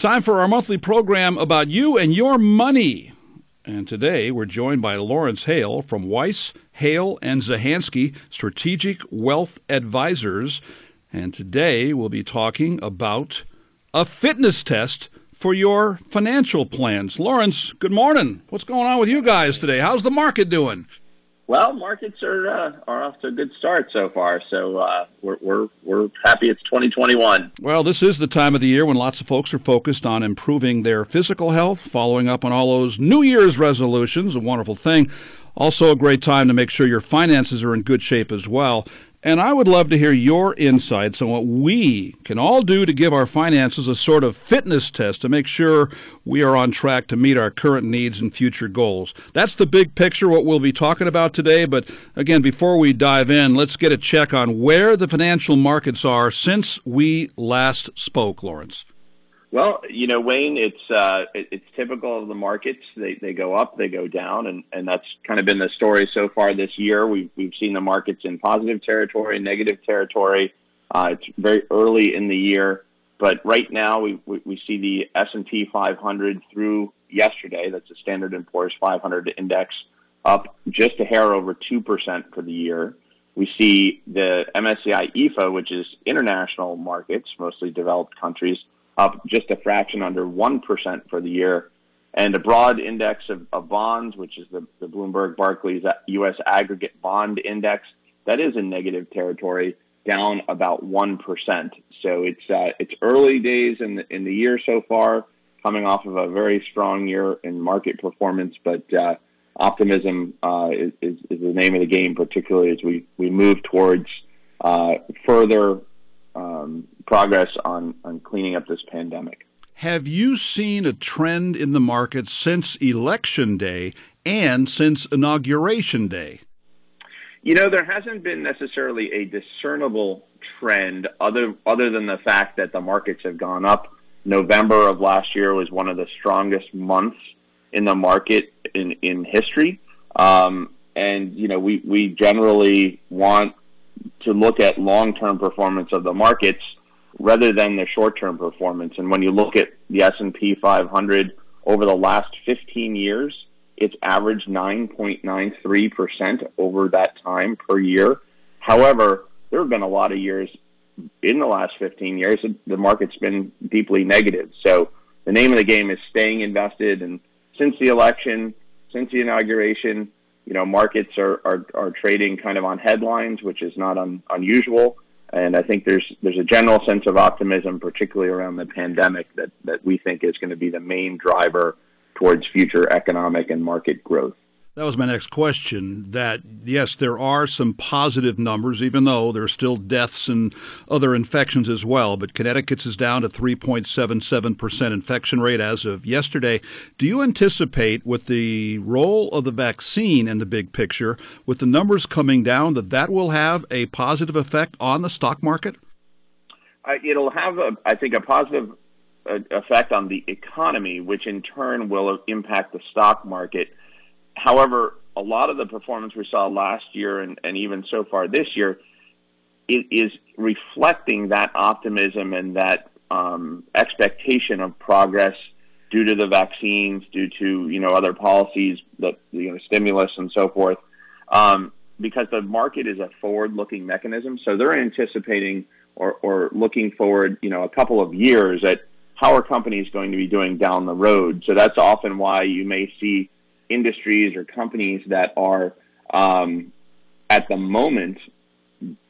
Time for our monthly program about you and your money. And today we're joined by Lawrence Hale from Weiss, Hale, and Zahansky Strategic Wealth Advisors. And today we'll be talking about a fitness test for your financial plans. Lawrence, good morning. What's going on with you guys today? How's the market doing? Well, markets are uh, are off to a good start so far. So uh, we're, we're we're happy it's 2021. Well, this is the time of the year when lots of folks are focused on improving their physical health, following up on all those New Year's resolutions. A wonderful thing. Also, a great time to make sure your finances are in good shape as well. And I would love to hear your insights on what we can all do to give our finances a sort of fitness test to make sure we are on track to meet our current needs and future goals. That's the big picture, what we'll be talking about today. But again, before we dive in, let's get a check on where the financial markets are since we last spoke, Lawrence. Well, you know, Wayne, it's uh, it, it's typical of the markets. They they go up, they go down, and and that's kind of been the story so far this year. We've we've seen the markets in positive territory, negative territory. Uh, it's very early in the year, but right now we we, we see the S and P 500 through yesterday. That's the Standard and Poor's 500 index up just a hair over two percent for the year. We see the MSCI EAFE, which is international markets, mostly developed countries up just a fraction under 1% for the year. And a broad index of, of bonds, which is the, the Bloomberg Barclays U.S. Aggregate Bond Index, that is in negative territory, down about 1%. So it's, uh, it's early days in the, in the year so far, coming off of a very strong year in market performance, but uh, optimism uh, is, is, is, the name of the game, particularly as we, we move towards uh, further um, progress on, on cleaning up this pandemic. Have you seen a trend in the market since election day and since inauguration day? You know, there hasn't been necessarily a discernible trend other other than the fact that the markets have gone up. November of last year was one of the strongest months in the market in in history. Um, and you know, we we generally want to look at long-term performance of the markets rather than the short-term performance. And when you look at the S&P 500 over the last 15 years, it's averaged 9.93% over that time per year. However, there have been a lot of years in the last 15 years that the market's been deeply negative. So the name of the game is staying invested and since the election, since the inauguration, you know, markets are, are, are trading kind of on headlines, which is not un, unusual. And I think there's there's a general sense of optimism, particularly around the pandemic, that, that we think is going to be the main driver towards future economic and market growth. That was my next question. That, yes, there are some positive numbers, even though there are still deaths and other infections as well. But Connecticut's is down to 3.77% infection rate as of yesterday. Do you anticipate, with the role of the vaccine in the big picture, with the numbers coming down, that that will have a positive effect on the stock market? Uh, it'll have, a, I think, a positive uh, effect on the economy, which in turn will impact the stock market However, a lot of the performance we saw last year and, and even so far this year is, is reflecting that optimism and that um, expectation of progress due to the vaccines, due to you know other policies that you know stimulus and so forth. Um, because the market is a forward-looking mechanism, so they're anticipating or, or looking forward, you know, a couple of years at how are companies going to be doing down the road. So that's often why you may see industries or companies that are um, at the moment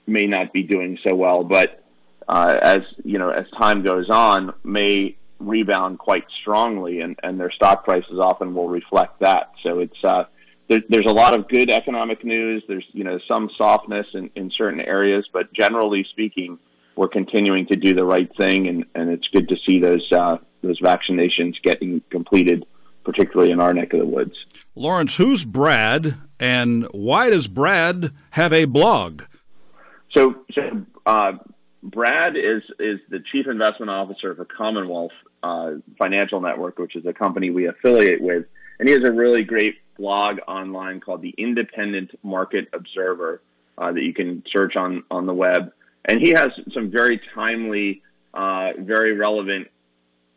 may not be doing so well, but uh, as you know, as time goes on, may rebound quite strongly, and, and their stock prices often will reflect that. So it's uh, there, there's a lot of good economic news. There's you know some softness in, in certain areas, but generally speaking, we're continuing to do the right thing, and, and it's good to see those uh, those vaccinations getting completed particularly in our neck of the woods. Lawrence, who's Brad, and why does Brad have a blog? So, so uh, Brad is is the chief investment officer for Commonwealth uh, Financial Network, which is a company we affiliate with, and he has a really great blog online called the Independent Market Observer uh, that you can search on on the web, and he has some very timely, uh, very relevant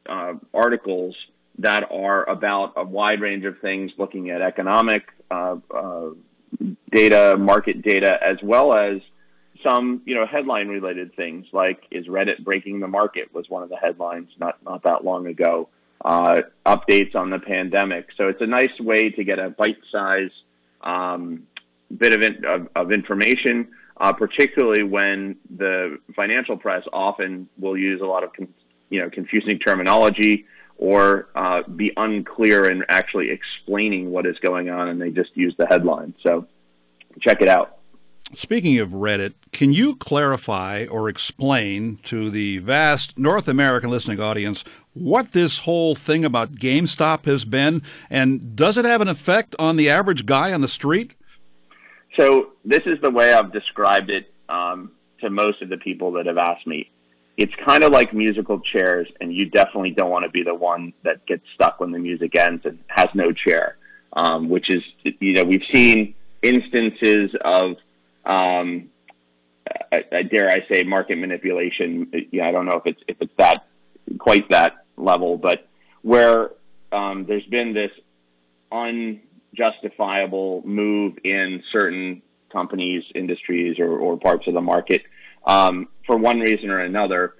uh, articles that are about a wide range of things, looking at economic uh, uh, data, market data, as well as some, you know, headline related things like is Reddit breaking the market was one of the headlines not not that long ago. Uh, updates on the pandemic. So it's a nice way to get a bite size um, bit of, in, of, of information, uh, particularly when the financial press often will use a lot of con- you know confusing terminology or uh, be unclear in actually explaining what is going on, and they just use the headline. So check it out. Speaking of Reddit, can you clarify or explain to the vast North American listening audience what this whole thing about GameStop has been, and does it have an effect on the average guy on the street? So, this is the way I've described it um, to most of the people that have asked me it's kind of like musical chairs, and you definitely don't want to be the one that gets stuck when the music ends and has no chair. Um, which is, you know, we've seen instances of, um, I, I dare I say, market manipulation. Yeah, I don't know if it's if it's that quite that level, but where um, there's been this unjustifiable move in certain companies, industries, or, or parts of the market um, for one reason or another.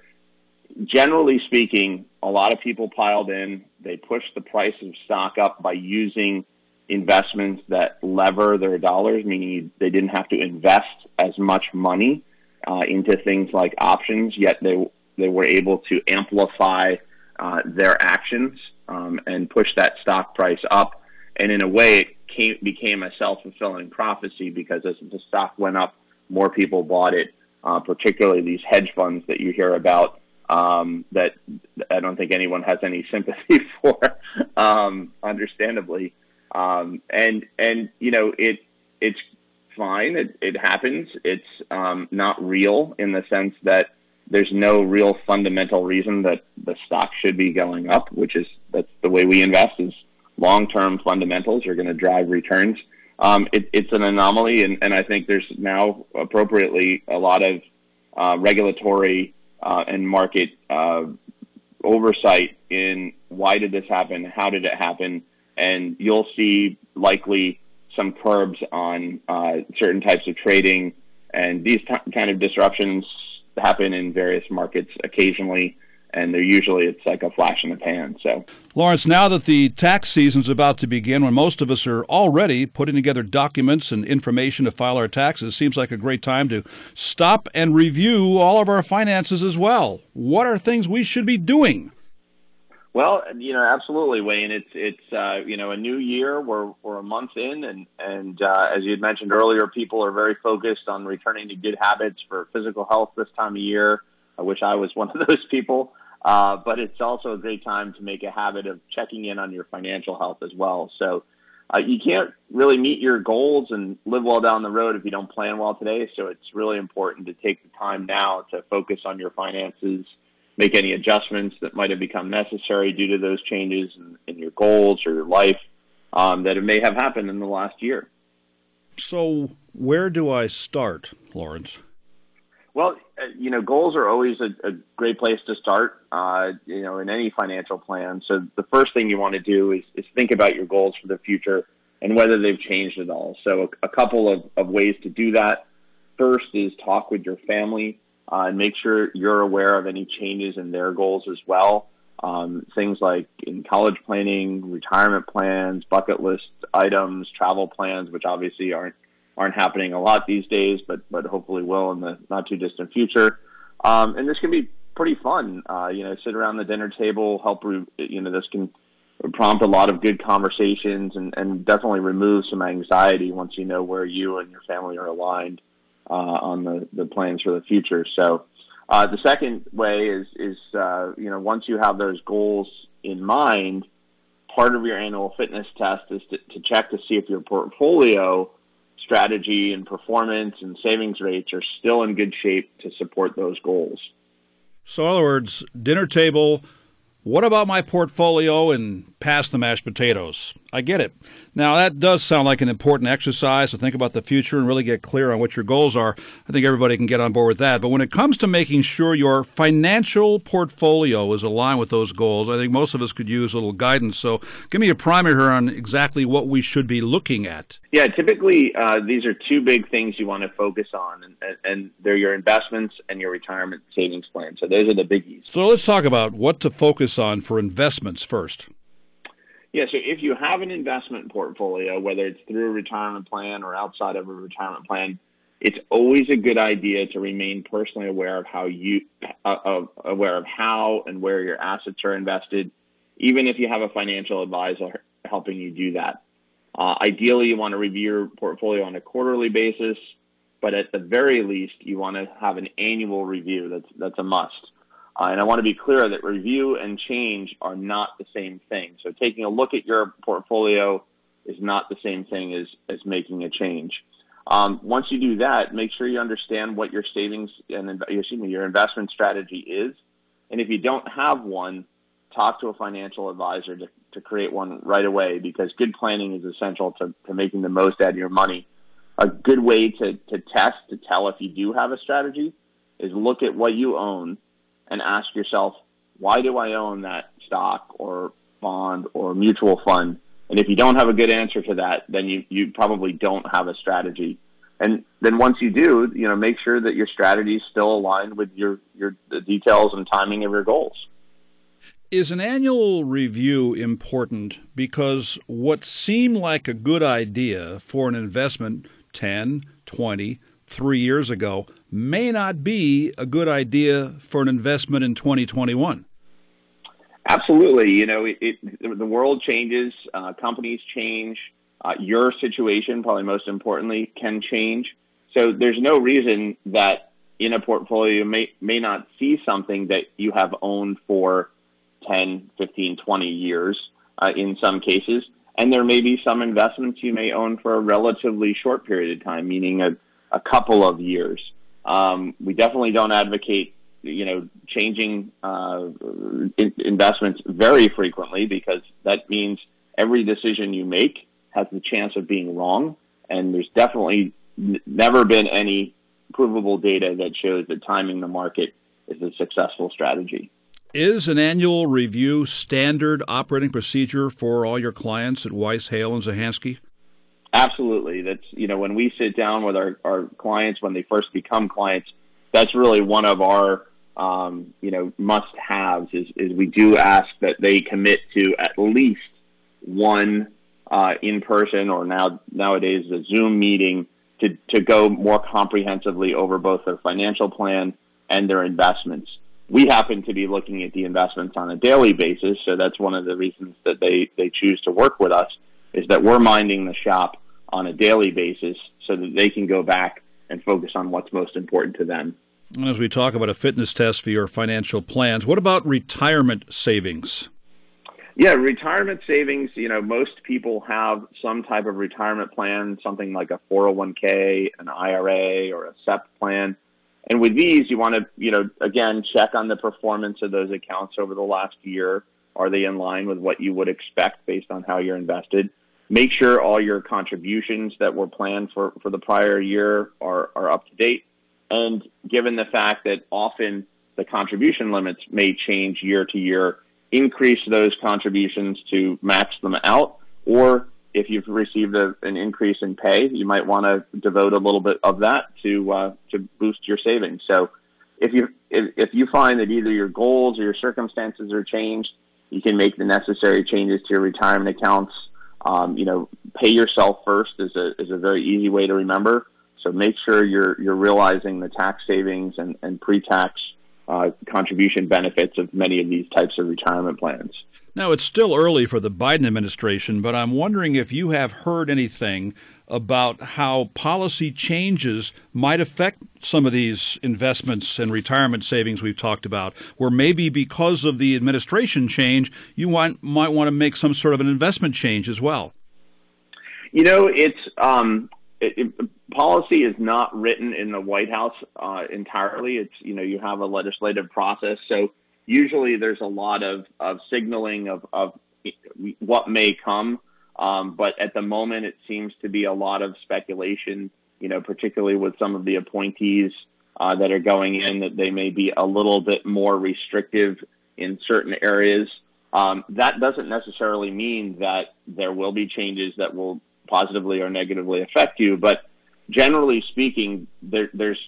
Generally speaking, a lot of people piled in. They pushed the price of stock up by using investments that lever their dollars, meaning they didn't have to invest as much money uh, into things like options, yet they they were able to amplify uh, their actions um, and push that stock price up. And in a way, it came, became a self fulfilling prophecy because as the stock went up, more people bought it uh, particularly these hedge funds that you hear about um, that I don't think anyone has any sympathy for, um, understandably. Um, and and you know it it's fine. It, it happens. It's um, not real in the sense that there's no real fundamental reason that the stock should be going up, which is that's the way we invest is long term fundamentals are going to drive returns um, it, it's an anomaly, and, and, I think there's now appropriately a lot of uh, regulatory uh, and market uh, oversight in why did this happen, how did it happen, and you'll see likely some curbs on uh, certain types of trading, and these t- kind of disruptions happen in various markets occasionally and they're usually it's like a flash in the pan. So, Lawrence, now that the tax season's about to begin, when most of us are already putting together documents and information to file our taxes, seems like a great time to stop and review all of our finances as well. What are things we should be doing? Well, you know, absolutely, Wayne. It's it's uh, you know a new year. We're we're a month in, and and uh, as you had mentioned earlier, people are very focused on returning to good habits for physical health this time of year. I wish I was one of those people. Uh, but it's also a great time to make a habit of checking in on your financial health as well. So uh, you can't really meet your goals and live well down the road if you don't plan well today. So it's really important to take the time now to focus on your finances, make any adjustments that might have become necessary due to those changes in, in your goals or your life um, that it may have happened in the last year. So where do I start, Lawrence? Well, you know, goals are always a, a great place to start, uh, you know, in any financial plan. So the first thing you want to do is, is think about your goals for the future and whether they've changed at all. So a, a couple of, of ways to do that. First is talk with your family uh, and make sure you're aware of any changes in their goals as well. Um, things like in college planning, retirement plans, bucket list items, travel plans, which obviously aren't aren't happening a lot these days, but but hopefully will in the not too distant future. Um, and this can be pretty fun. Uh, you know, sit around the dinner table, help. Re- you know, this can prompt a lot of good conversations and, and definitely remove some anxiety once you know where you and your family are aligned uh, on the, the plans for the future. So. Uh, the second way is, is uh, you know, once you have those goals in mind, part of your annual fitness test is to, to check to see if your portfolio strategy and performance and savings rates are still in good shape to support those goals. So, in other words, dinner table. What about my portfolio and past the mashed potatoes. I get it. Now, that does sound like an important exercise to think about the future and really get clear on what your goals are. I think everybody can get on board with that. But when it comes to making sure your financial portfolio is aligned with those goals, I think most of us could use a little guidance. So give me a primer here on exactly what we should be looking at. Yeah, typically uh, these are two big things you want to focus on, and, and they're your investments and your retirement savings plan. So those are the biggies. So let's talk about what to focus on for investments first. Yeah, so if you have an investment portfolio, whether it's through a retirement plan or outside of a retirement plan, it's always a good idea to remain personally aware of how you uh, aware of how and where your assets are invested, even if you have a financial advisor helping you do that. Uh, ideally, you want to review your portfolio on a quarterly basis, but at the very least, you want to have an annual review. That's that's a must. Uh, and I want to be clear that review and change are not the same thing. So taking a look at your portfolio is not the same thing as, as making a change. Um, once you do that, make sure you understand what your savings and excuse me, your investment strategy is. And if you don't have one, talk to a financial advisor to, to create one right away because good planning is essential to, to making the most out of your money. A good way to, to test to tell if you do have a strategy is look at what you own and ask yourself, why do I own that stock or bond or mutual fund? And if you don't have a good answer to that, then you, you probably don't have a strategy. And then once you do, you know, make sure that your strategy is still aligned with your, your the details and timing of your goals. Is an annual review important because what seemed like a good idea for an investment 10, 20, three years ago may not be a good idea for an investment in 2021. Absolutely. You know, it, it, the world changes, uh, companies change, uh, your situation, probably most importantly, can change. So there's no reason that in a portfolio you may, may not see something that you have owned for 10, 15, 20 years uh, in some cases. And there may be some investments you may own for a relatively short period of time, meaning a, a couple of years. Um, we definitely don't advocate, you know, changing uh, in- investments very frequently because that means every decision you make has the chance of being wrong. And there's definitely n- never been any provable data that shows that timing the market is a successful strategy. Is an annual review standard operating procedure for all your clients at Weiss, Hale, and Zahansky? Absolutely. That's, you know, when we sit down with our, our clients when they first become clients, that's really one of our, um, you know, must haves is, is we do ask that they commit to at least one uh, in person or now nowadays a Zoom meeting to, to go more comprehensively over both their financial plan and their investments. We happen to be looking at the investments on a daily basis, so that's one of the reasons that they, they choose to work with us is that we're minding the shop on a daily basis so that they can go back and focus on what's most important to them. As we talk about a fitness test for your financial plans, what about retirement savings? Yeah, retirement savings, you know, most people have some type of retirement plan, something like a 401k, an IRA, or a SEP plan. And with these, you want to, you know, again, check on the performance of those accounts over the last year. Are they in line with what you would expect based on how you're invested? Make sure all your contributions that were planned for, for the prior year are, are up to date. And given the fact that often the contribution limits may change year to year, increase those contributions to max them out. Or if you've received a, an increase in pay, you might want to devote a little bit of that to uh, to boost your savings. So if you if, if you find that either your goals or your circumstances are changed, you can make the necessary changes to your retirement accounts um, you know, pay yourself first is a is a very easy way to remember. So make sure you're you're realizing the tax savings and, and pre-tax uh, contribution benefits of many of these types of retirement plans. Now it's still early for the Biden administration, but I'm wondering if you have heard anything about how policy changes might affect some of these investments and retirement savings we've talked about, where maybe because of the administration change, you want, might want to make some sort of an investment change as well. You know, it's um, it, it, policy is not written in the White House uh, entirely. It's you know you have a legislative process, so usually there's a lot of, of signaling of, of what may come. Um, but at the moment, it seems to be a lot of speculation. You know, particularly with some of the appointees uh, that are going in, that they may be a little bit more restrictive in certain areas. Um, that doesn't necessarily mean that there will be changes that will positively or negatively affect you, but generally speaking, there, there's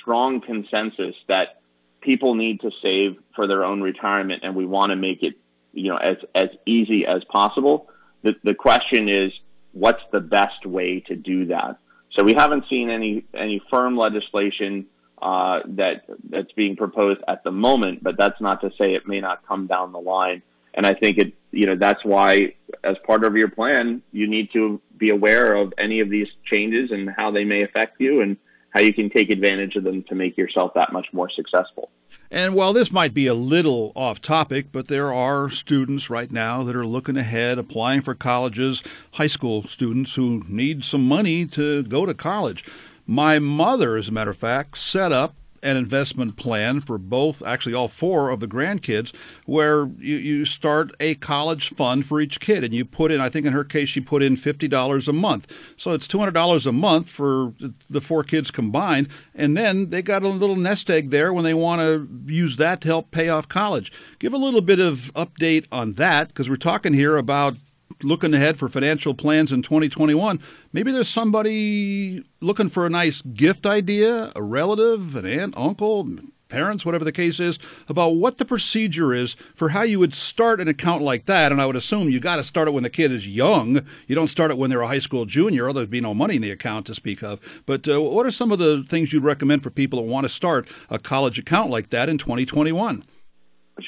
strong consensus that people need to save for their own retirement, and we want to make it, you know, as as easy as possible. The the question is, what's the best way to do that? So we haven't seen any any firm legislation uh, that that's being proposed at the moment, but that's not to say it may not come down the line. And I think it, you know, that's why as part of your plan, you need to be aware of any of these changes and how they may affect you and how you can take advantage of them to make yourself that much more successful. And while this might be a little off topic, but there are students right now that are looking ahead, applying for colleges, high school students who need some money to go to college. My mother, as a matter of fact, set up an investment plan for both, actually all four of the grandkids, where you, you start a college fund for each kid. And you put in, I think in her case, she put in $50 a month. So it's $200 a month for the four kids combined. And then they got a little nest egg there when they want to use that to help pay off college. Give a little bit of update on that because we're talking here about looking ahead for financial plans in 2021, maybe there's somebody looking for a nice gift idea, a relative, an aunt, uncle, parents, whatever the case is, about what the procedure is for how you would start an account like that. And I would assume you got to start it when the kid is young. You don't start it when they're a high school junior, or there'd be no money in the account to speak of. But uh, what are some of the things you'd recommend for people that want to start a college account like that in 2021?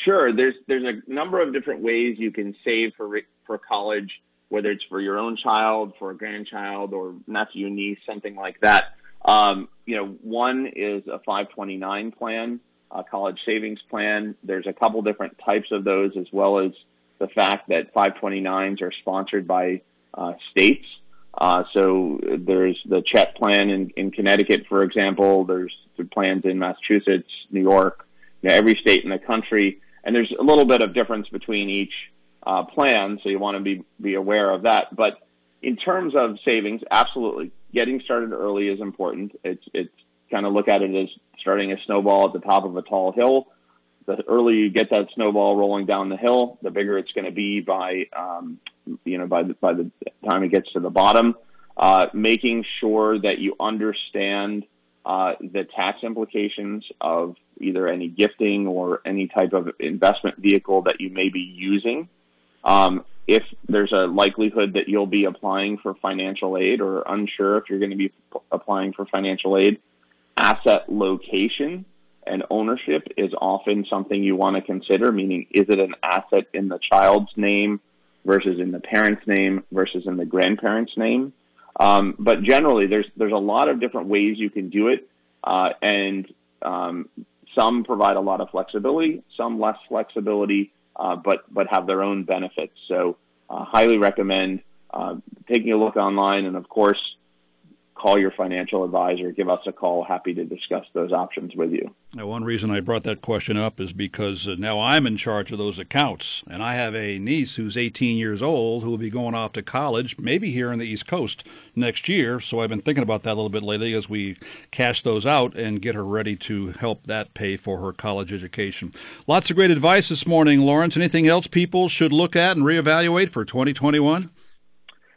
Sure. There's there's a number of different ways you can save for for college, whether it's for your own child, for a grandchild, or nephew, niece, something like that. Um, you know, one is a 529 plan, a college savings plan. There's a couple different types of those, as well as the fact that 529s are sponsored by uh, states. Uh, so there's the CHET plan in, in Connecticut, for example. There's the plans in Massachusetts, New York, you know, every state in the country, and there's a little bit of difference between each uh, plan, so you want to be be aware of that. But in terms of savings, absolutely, getting started early is important. It's it's kind of look at it as starting a snowball at the top of a tall hill. The earlier you get that snowball rolling down the hill, the bigger it's going to be by um, you know by the by the time it gets to the bottom. Uh, making sure that you understand uh, the tax implications of either any gifting or any type of investment vehicle that you may be using. Um, if there's a likelihood that you'll be applying for financial aid or unsure if you're going to be p- applying for financial aid, asset location and ownership is often something you want to consider, meaning is it an asset in the child's name versus in the parent's name versus in the grandparent's name? Um, but generally, there's there's a lot of different ways you can do it, uh, and um, some provide a lot of flexibility, some less flexibility, uh, but but have their own benefits. So, uh, highly recommend uh, taking a look online, and of course, call your financial advisor, give us a call. Happy to discuss those options with you. Now, one reason I brought that question up is because uh, now I'm in charge of those accounts, and I have a niece who's 18 years old who will be going off to college, maybe here in the East Coast next year. So I've been thinking about that a little bit lately as we cash those out and get her ready to help that pay for her college education. Lots of great advice this morning, Lawrence. Anything else people should look at and reevaluate for 2021?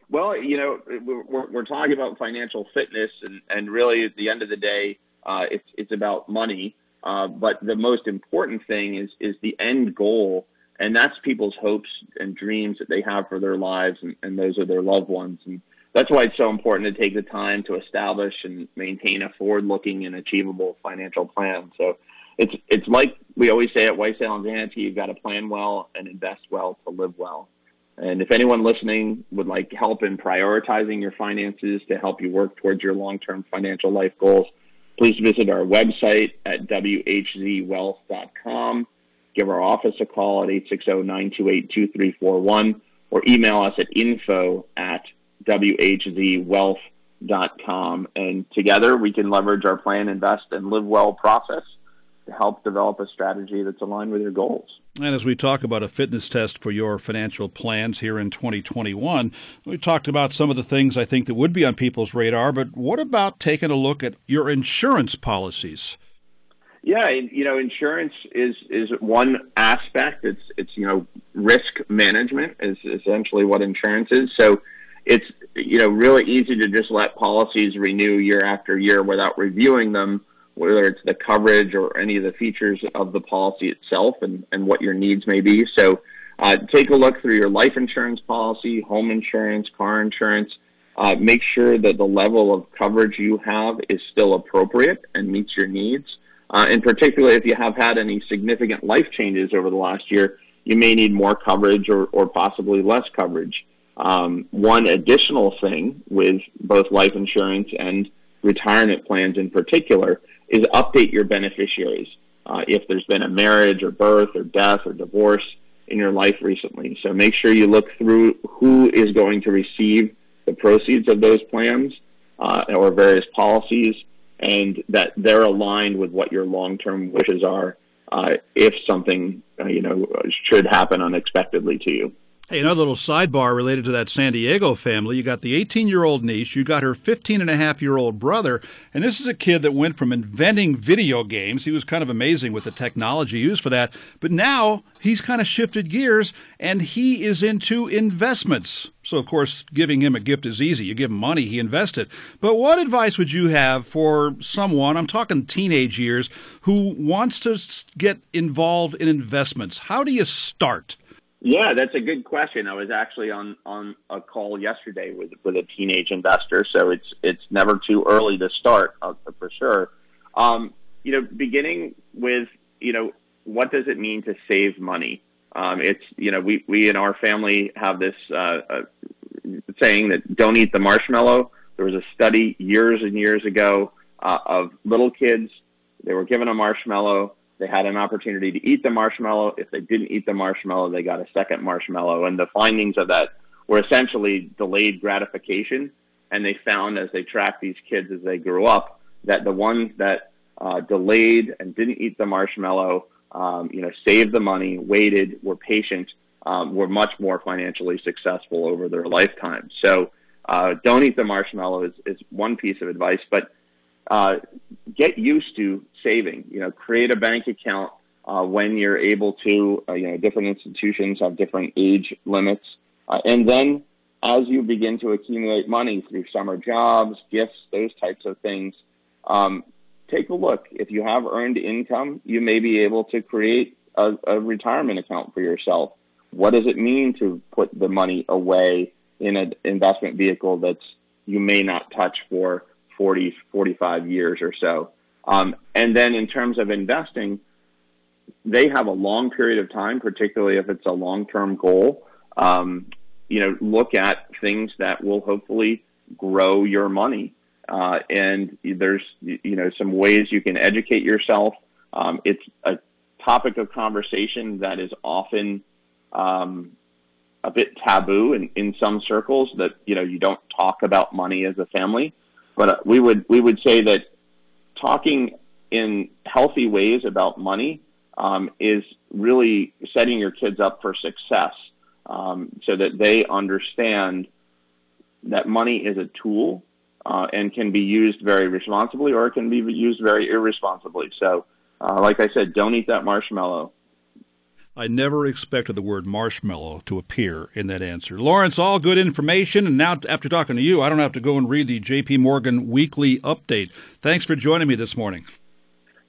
Well, you know, we're, we're talking about financial fitness, and, and really at the end of the day, uh, it's it's about money. Uh, but the most important thing is is the end goal, and that's people's hopes and dreams that they have for their lives and, and those of their loved ones. And that's why it's so important to take the time to establish and maintain a forward-looking and achievable financial plan. So it's it's like we always say at White and Vanity, you've got to plan well and invest well to live well. And if anyone listening would like help in prioritizing your finances to help you work towards your long-term financial life goals, please visit our website at whzwealth.com. Give our office a call at 860-928-2341 or email us at info at whzwealth.com. And together we can leverage our plan, invest, and live well process help develop a strategy that's aligned with your goals. And as we talk about a fitness test for your financial plans here in 2021, we talked about some of the things I think that would be on people's radar, but what about taking a look at your insurance policies? Yeah, you know, insurance is is one aspect. It's it's you know risk management is essentially what insurance is. So it's you know really easy to just let policies renew year after year without reviewing them, whether it's the coverage or any of the features of the policy itself and and what your needs may be. So uh, take a look through your life insurance policy, home insurance, car insurance. Uh, make sure that the level of coverage you have is still appropriate and meets your needs. Uh, and particularly if you have had any significant life changes over the last year, you may need more coverage or, or possibly less coverage. Um, one additional thing with both life insurance and retirement plans in particular is update your beneficiaries. Uh, if there's been a marriage or birth or death or divorce in your life recently. So make sure you look through who is going to receive the proceeds of those plans uh, or various policies and that they're aligned with what your long-term wishes are uh, if something uh, you know should happen unexpectedly to you. Hey, another little sidebar related to that San Diego family. You got the 18 year old niece, you got her 15 and a half year old brother, and this is a kid that went from inventing video games. He was kind of amazing with the technology used for that, but now he's kind of shifted gears and he is into investments. So, of course, giving him a gift is easy. You give him money, he invests it. But what advice would you have for someone, I'm talking teenage years, who wants to get involved in investments? How do you start? Yeah, that's a good question. I was actually on on a call yesterday with with a teenage investor, so it's it's never too early to start uh, for sure. Um, you know, beginning with you know what does it mean to save money? Um, it's you know we we in our family have this uh, uh, saying that don't eat the marshmallow. There was a study years and years ago uh, of little kids. They were given a marshmallow they had an opportunity to eat the marshmallow. If they didn't eat the marshmallow, they got a second marshmallow. And the findings of that were essentially delayed gratification. And they found as they tracked these kids as they grew up that the ones that uh, delayed and didn't eat the marshmallow, um, you know, saved the money, waited, were patient, um, were much more financially successful over their lifetime. So uh, don't eat the marshmallow is, is one piece of advice. But uh, get used to saving. You know, create a bank account uh, when you're able to. Uh, you know, different institutions have different age limits, uh, and then as you begin to accumulate money through summer jobs, gifts, those types of things, um, take a look. If you have earned income, you may be able to create a, a retirement account for yourself. What does it mean to put the money away in an investment vehicle that's you may not touch for 40, 45 years or so. Um, and then in terms of investing, they have a long period of time, particularly if it's a long-term goal. Um, you know, look at things that will hopefully grow your money. Uh, and there's, you know, some ways you can educate yourself. Um, it's a topic of conversation that is often um, a bit taboo in, in some circles that, you know, you don't talk about money as a family. But uh, we would we would say that talking in healthy ways about money um, is really setting your kids up for success, um, so that they understand that money is a tool uh, and can be used very responsibly, or it can be used very irresponsibly. So, uh, like I said, don't eat that marshmallow. I never expected the word marshmallow to appear in that answer. Lawrence, all good information. And now, after talking to you, I don't have to go and read the JP Morgan weekly update. Thanks for joining me this morning.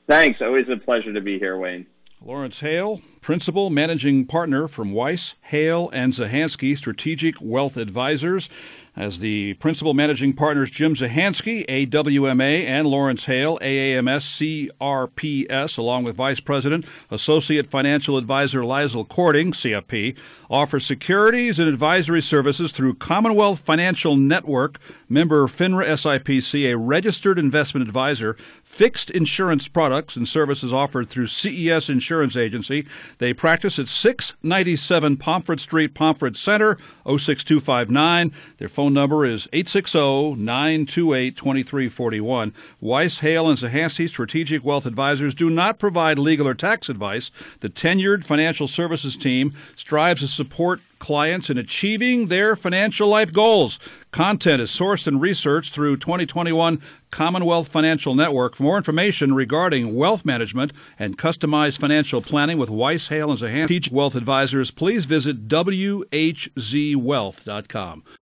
Thanks. Always a pleasure to be here, Wayne. Lawrence Hale, Principal Managing Partner from Weiss, Hale, and Zahansky Strategic Wealth Advisors as the principal managing partners Jim Zahansky, AWMA, and Lawrence Hale, AAMS CRPS, along with Vice President, Associate Financial Advisor Lizel Cording, CFP, offer securities and advisory services through Commonwealth Financial Network, member FINRA SIPC, a registered investment advisor fixed insurance products and services offered through CES Insurance Agency. They practice at 697 Pomfret Street, Pomfret Center, 06259. Their phone number is 860 928 2341. Weiss, Hale, and Zahansky Strategic Wealth Advisors do not provide legal or tax advice. The tenured financial services team strives to support clients in achieving their financial life goals. Content is sourced and researched through 2021 Commonwealth Financial Network. For more information regarding wealth management and customized financial planning with Weiss, Hale, and Zahan Wealth Advisors, please visit WHZWealth.com.